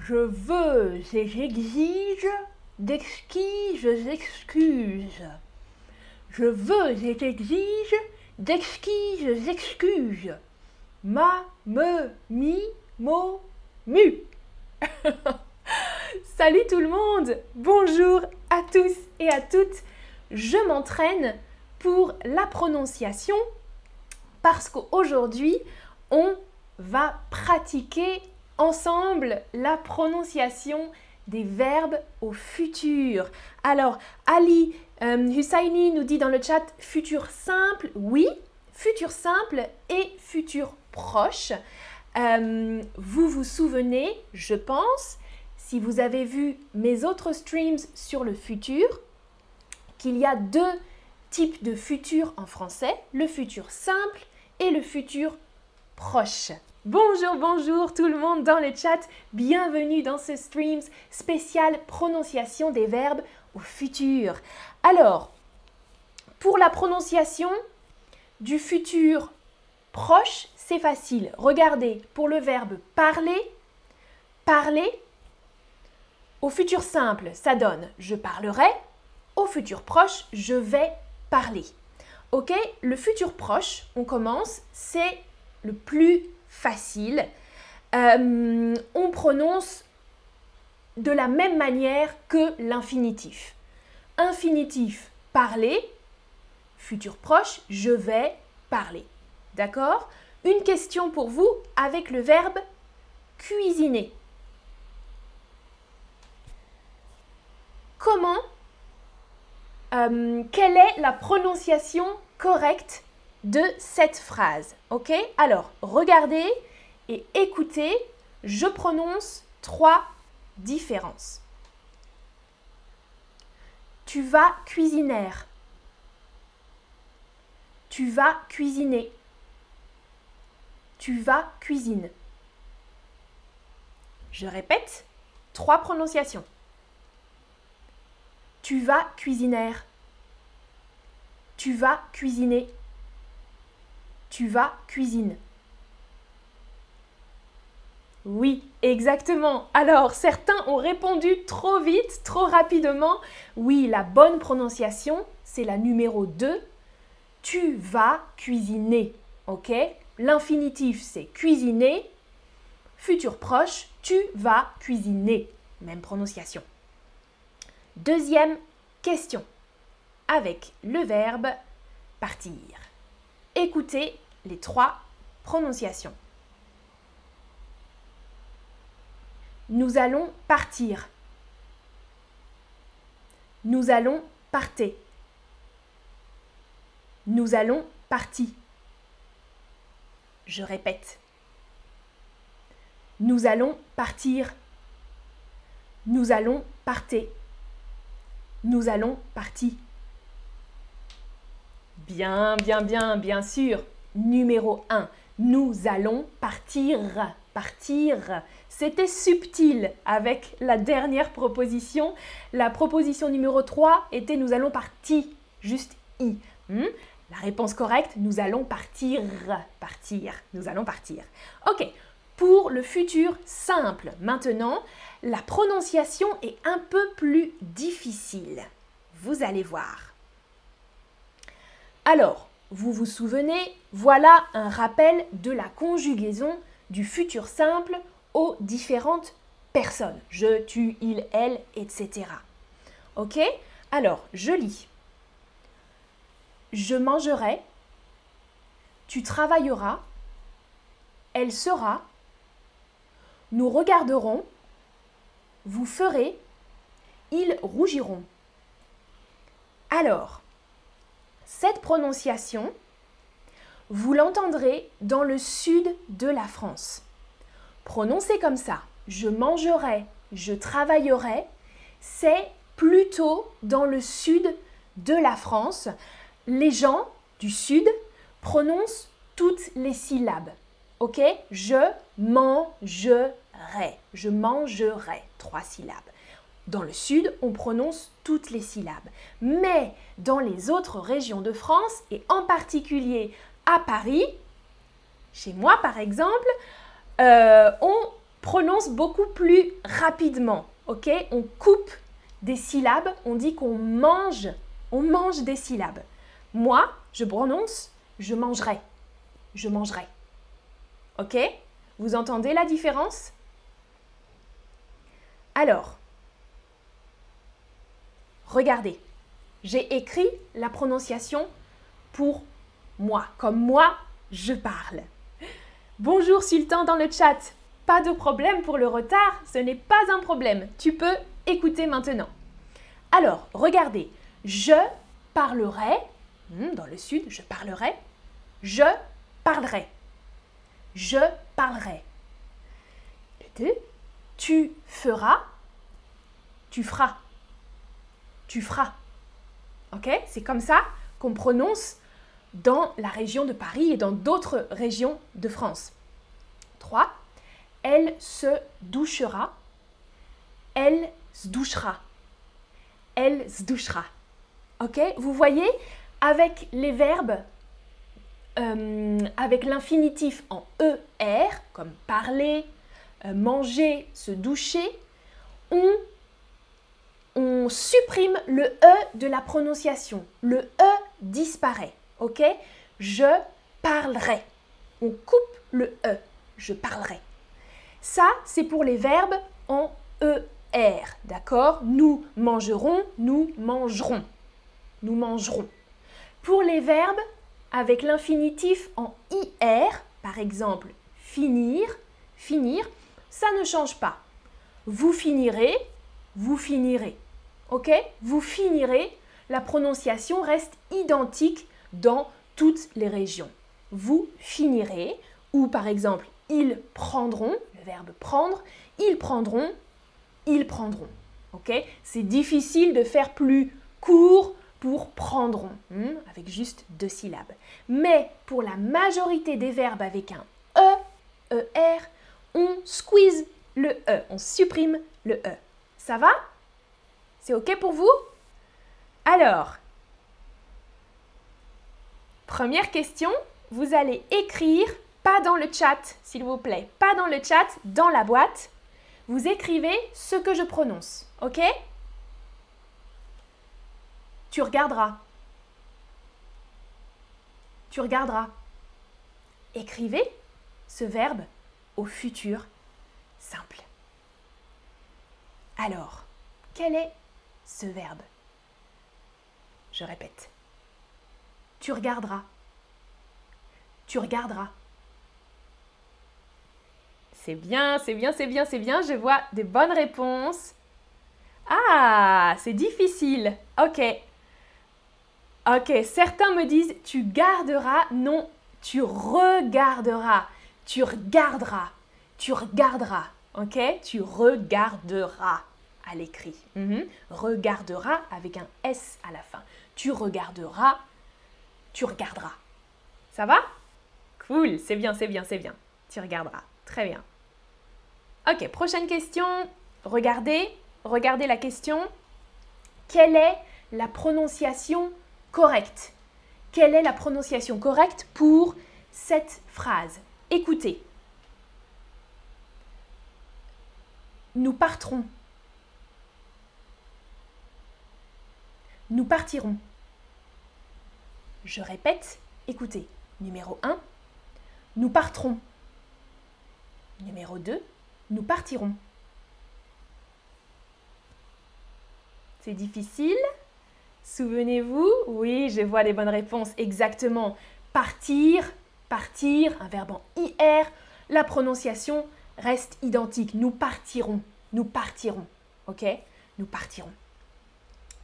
Je veux et j'exige d'exquises excuses. Je veux et j'exige d'exquises excuses. Ma, me, mi, mo, mu. Salut tout le monde Bonjour à tous et à toutes. Je m'entraîne pour la prononciation parce qu'aujourd'hui, on va pratiquer ensemble la prononciation des verbes au futur. Alors, Ali euh, Hussaini nous dit dans le chat futur simple, oui, futur simple et futur proche. Euh, vous vous souvenez, je pense, si vous avez vu mes autres streams sur le futur, qu'il y a deux types de futur en français, le futur simple et le futur proche. Bonjour, bonjour tout le monde dans le chat. Bienvenue dans ce stream spécial prononciation des verbes au futur. Alors, pour la prononciation du futur proche, c'est facile. Regardez, pour le verbe parler, parler, au futur simple, ça donne je parlerai. Au futur proche, je vais parler. Ok Le futur proche, on commence, c'est le plus facile. Euh, on prononce de la même manière que l'infinitif. Infinitif, parler. Futur proche, je vais parler. D'accord? Une question pour vous avec le verbe cuisiner. Comment euh, Quelle est la prononciation correcte de cette phrase Ok? Alors, regardez et écoutez. Je prononce trois différences. Tu vas cuisiner. Tu vas cuisiner. Tu vas cuisine. Je répète, trois prononciations. Tu vas cuisiner. Tu vas cuisiner. Tu vas cuisine. Oui, exactement. Alors, certains ont répondu trop vite, trop rapidement. Oui, la bonne prononciation, c'est la numéro 2. Tu vas cuisiner. OK? L'infinitif, c'est cuisiner. Futur proche, tu vas cuisiner. Même prononciation. Deuxième question. Avec le verbe partir. Écoutez les trois prononciations. Nous allons partir. Nous allons partir. Nous allons partir. Je répète. Nous allons partir. Nous allons partir. Nous allons partir. Bien, bien, bien, bien sûr. Numéro 1. Nous allons partir. Partir. C'était subtil avec la dernière proposition. La proposition numéro 3 était nous allons partir. Juste i. Hmm? La réponse correcte, nous allons partir. Partir. Nous allons partir. Ok. Pour le futur simple, maintenant, la prononciation est un peu plus difficile. Vous allez voir. Alors, vous vous souvenez, voilà un rappel de la conjugaison du futur simple aux différentes personnes. Je, tu, il, elle, etc. Ok? Alors, je lis. Je mangerai. Tu travailleras. Elle sera. Nous regarderons. Vous ferez. Ils rougiront. Alors, cette prononciation, vous l'entendrez dans le sud de la France. Prononcé comme ça, je mangerai, je travaillerai, c'est plutôt dans le sud de la France. Les gens du sud prononcent toutes les syllabes. Ok? Je mangerai. Je mangerai. Trois syllabes. Dans le sud, on prononce toutes les syllabes. Mais dans les autres régions de France, et en particulier à Paris, chez moi par exemple, euh, on prononce beaucoup plus rapidement. On coupe des syllabes, on dit qu'on mange, on mange des syllabes. Moi, je prononce je mangerai. Je mangerai. Ok? Vous entendez la différence? Alors, regardez, j'ai écrit la prononciation pour moi, comme moi, je parle. Bonjour Sultan dans le chat. Pas de problème pour le retard, ce n'est pas un problème. Tu peux écouter maintenant. Alors, regardez, je parlerai, hmm, dans le sud, je parlerai, je parlerai, je parlerai. tu feras, tu feras, tu feras. Ok? C'est comme ça qu'on prononce dans la région de Paris et dans d'autres régions de France. 3. Elle se douchera. Elle se douchera. Elle se douchera. Ok? Vous voyez, avec les verbes, euh, avec l'infinitif en ER, comme parler, euh, manger, se doucher, on, on supprime le E de la prononciation. Le E disparaît. Ok? Je parlerai. On coupe le E. Je parlerai. Ça, c'est pour les verbes en ER. D'accord? Nous mangerons, nous mangerons. Nous mangerons. Pour les verbes avec l'infinitif en IR, par exemple finir, finir, ça ne change pas. Vous finirez, vous finirez. OK? Vous finirez, la prononciation reste identique dans toutes les régions. Vous finirez, ou par exemple, ils prendront, le verbe prendre, ils prendront, ils prendront. Ok? C'est difficile de faire plus court pour prendront, hmm, avec juste deux syllabes. Mais pour la majorité des verbes avec un E, ER, on squeeze le E, on supprime le E. Ça va? C'est OK pour vous? Alors, Première question, vous allez écrire, pas dans le chat, s'il vous plaît, pas dans le chat, dans la boîte. Vous écrivez ce que je prononce, ok? Tu regarderas. Tu regarderas. Écrivez ce verbe au futur simple. Alors, quel est ce verbe Je répète. Tu regarderas. Tu regarderas. C'est bien, c'est bien, c'est bien, c'est bien. Je vois des bonnes réponses. Ah, c'est difficile. Ok. Ok, certains me disent tu garderas. Non, tu regarderas. Tu regarderas. Tu regarderas. Ok Tu regarderas à l'écrit. Mhm. Regardera avec un S à la fin. Tu regarderas tu regarderas. Ça va? Cool, c'est bien, c'est bien, c'est bien. Tu regarderas. Très bien. Ok, prochaine question. Regardez, regardez la question. Quelle est la prononciation correcte? Quelle est la prononciation correcte pour cette phrase? Écoutez. Nous partirons. Nous partirons. Je répète, écoutez. Numéro 1, nous partirons. Numéro 2, nous partirons. C'est difficile Souvenez-vous Oui, je vois les bonnes réponses. Exactement. Partir, partir, un verbe en IR. La prononciation reste identique. Nous partirons. Nous partirons. Ok? Nous partirons.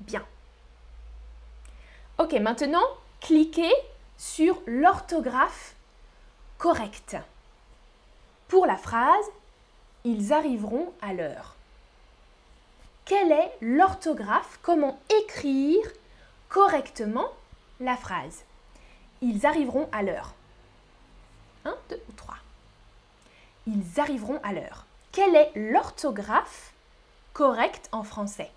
Bien. Ok, maintenant, cliquez sur l'orthographe correcte. Pour la phrase, ils arriveront à l'heure. Quelle est l'orthographe? Comment écrire correctement la phrase? Ils arriveront à l'heure. Un, deux ou trois. Ils arriveront à l'heure. Quelle est l'orthographe correcte en français?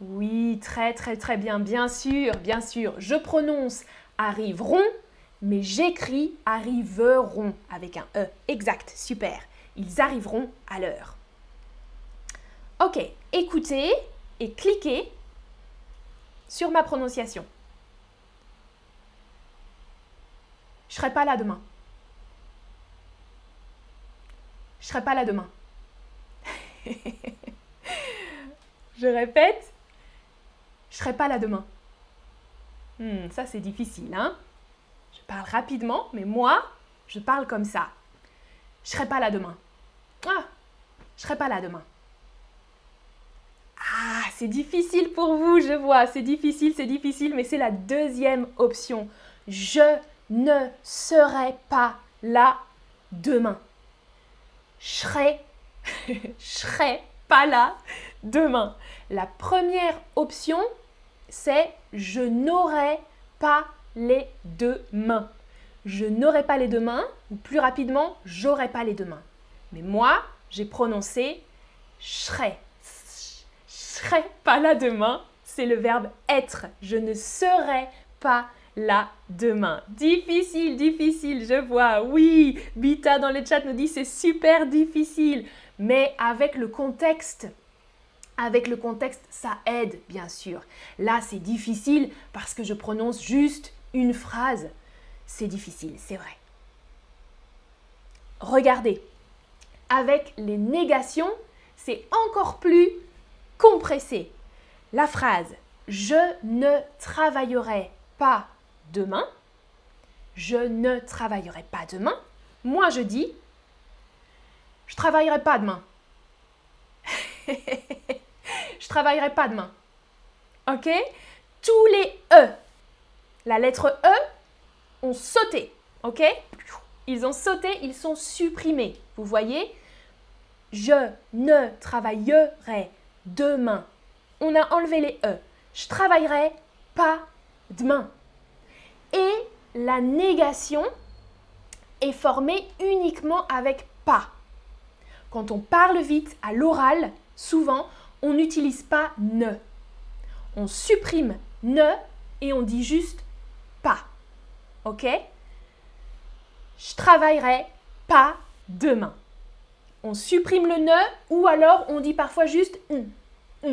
Oui, très très très bien, bien sûr, bien sûr. Je prononce arriveront mais j'écris arriveront avec un E. Exact, super. Ils arriveront à l'heure. Ok, écoutez et cliquez sur ma prononciation. Je serai pas là demain. Je serai pas là demain. je répète, je serai pas là demain. Hmm, ça c'est difficile, hein Je parle rapidement, mais moi, je parle comme ça. Je serai pas là demain. Ah, je serai pas là demain. Ah, c'est difficile pour vous, je vois. C'est difficile, c'est difficile, mais c'est la deuxième option. Je ne serai pas là demain. Je serai, serai pas là demain. La première option, c'est je n'aurai pas les deux mains. Je n'aurai pas les deux mains, ou plus rapidement, j'aurai pas les deux mains. Mais moi, j'ai prononcé serai. Serai pas là demain, c'est le verbe être. Je ne serai pas là demain. Difficile, difficile, je vois. Oui, Bita dans le chat nous dit c'est super difficile. Mais avec le contexte, avec le contexte, ça aide, bien sûr. Là, c'est difficile parce que je prononce juste une phrase. C'est difficile, c'est vrai. Regardez, avec les négations, c'est encore plus compressé. La phrase Je ne travaillerai pas demain. Je ne travaillerai pas demain. Moi, je dis Je travaillerai pas demain. je travaillerai pas demain. Ok? Tous les E, la lettre E, ont sauté. Ok? Ils ont sauté, ils sont supprimés. Vous voyez? Je ne travaillerai demain. On a enlevé les E. Je travaillerai pas demain. Et la négation est formée uniquement avec pas. Quand on parle vite à l'oral, souvent, on n'utilise pas ne. On supprime ne et on dit juste pas. OK? Je travaillerai pas demain. On supprime le ne ou alors on dit parfois juste je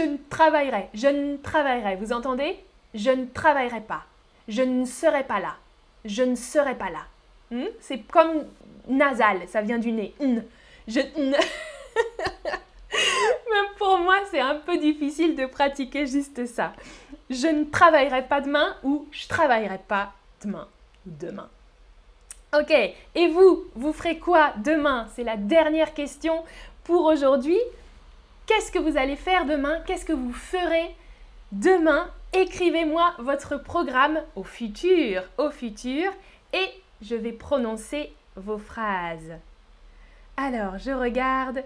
ne travaillerai, je ne travaillerai. Vous entendez? Je ne travaillerai pas. Je ne serai pas là. Je ne serai pas là. Hmm? C'est comme nasal, ça vient du nez. Je Même pour moi, c'est un peu difficile de pratiquer juste ça. Je ne travaillerai pas demain ou je travaillerai pas demain demain. Ok, et vous, vous ferez quoi demain? C'est la dernière question pour aujourd'hui. Qu'est-ce que vous allez faire demain? Qu'est-ce que vous ferez demain? Écrivez-moi votre programme au futur, au futur, et je vais prononcer vos phrases. Alors, je regarde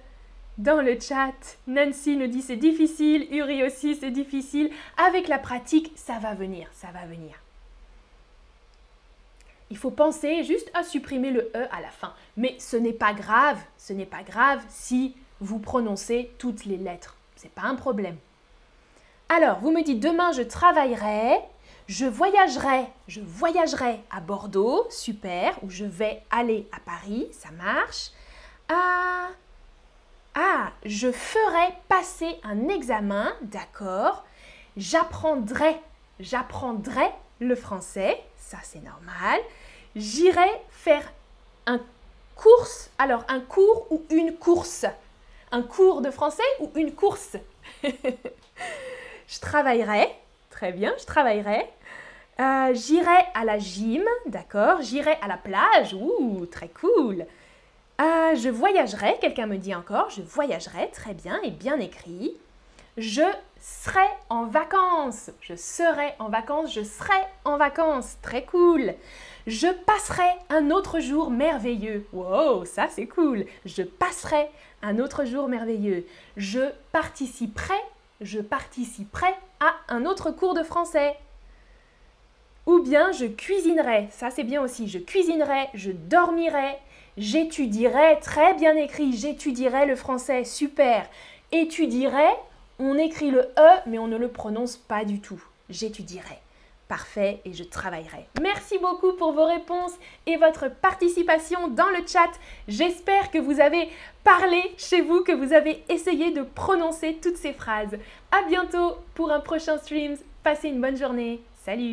dans le chat. Nancy nous dit c'est difficile, Uri aussi c'est difficile. Avec la pratique, ça va venir, ça va venir. Il faut penser juste à supprimer le E à la fin. Mais ce n'est pas grave, ce n'est pas grave si vous prononcez toutes les lettres. C'est pas un problème. Alors, vous me dites demain je travaillerai, je voyagerai, je voyagerai à Bordeaux, super, ou je vais aller à Paris, ça marche. Ah, ah, je ferai passer un examen, d'accord. J'apprendrai, j'apprendrai le français, ça c'est normal. J'irai faire un course, alors un cours ou une course? Un cours de français ou une course? je travaillerai, très bien, je travaillerai. Euh, j'irai à la gym, d'accord. J'irai à la plage, ouh, très cool. Je voyagerai, quelqu'un me dit encore, je voyagerai, très bien et bien écrit. Je serai en vacances, je serai en vacances, je serai en vacances, très cool. Je passerai un autre jour merveilleux. Wow, ça c'est cool. Je passerai un autre jour merveilleux. Je participerai, je participerai à un autre cours de français. Ou bien je cuisinerai, ça c'est bien aussi. Je cuisinerai, je dormirai, J'étudierai, très bien écrit, j'étudierai le français, super. Étudierai, on écrit le E, mais on ne le prononce pas du tout. J'étudierai. parfait et je travaillerai. Merci beaucoup pour vos réponses et votre participation dans le chat. J'espère que vous avez parlé chez vous, que vous avez essayé de prononcer toutes ces phrases. À bientôt pour un prochain stream. Passez une bonne journée. Salut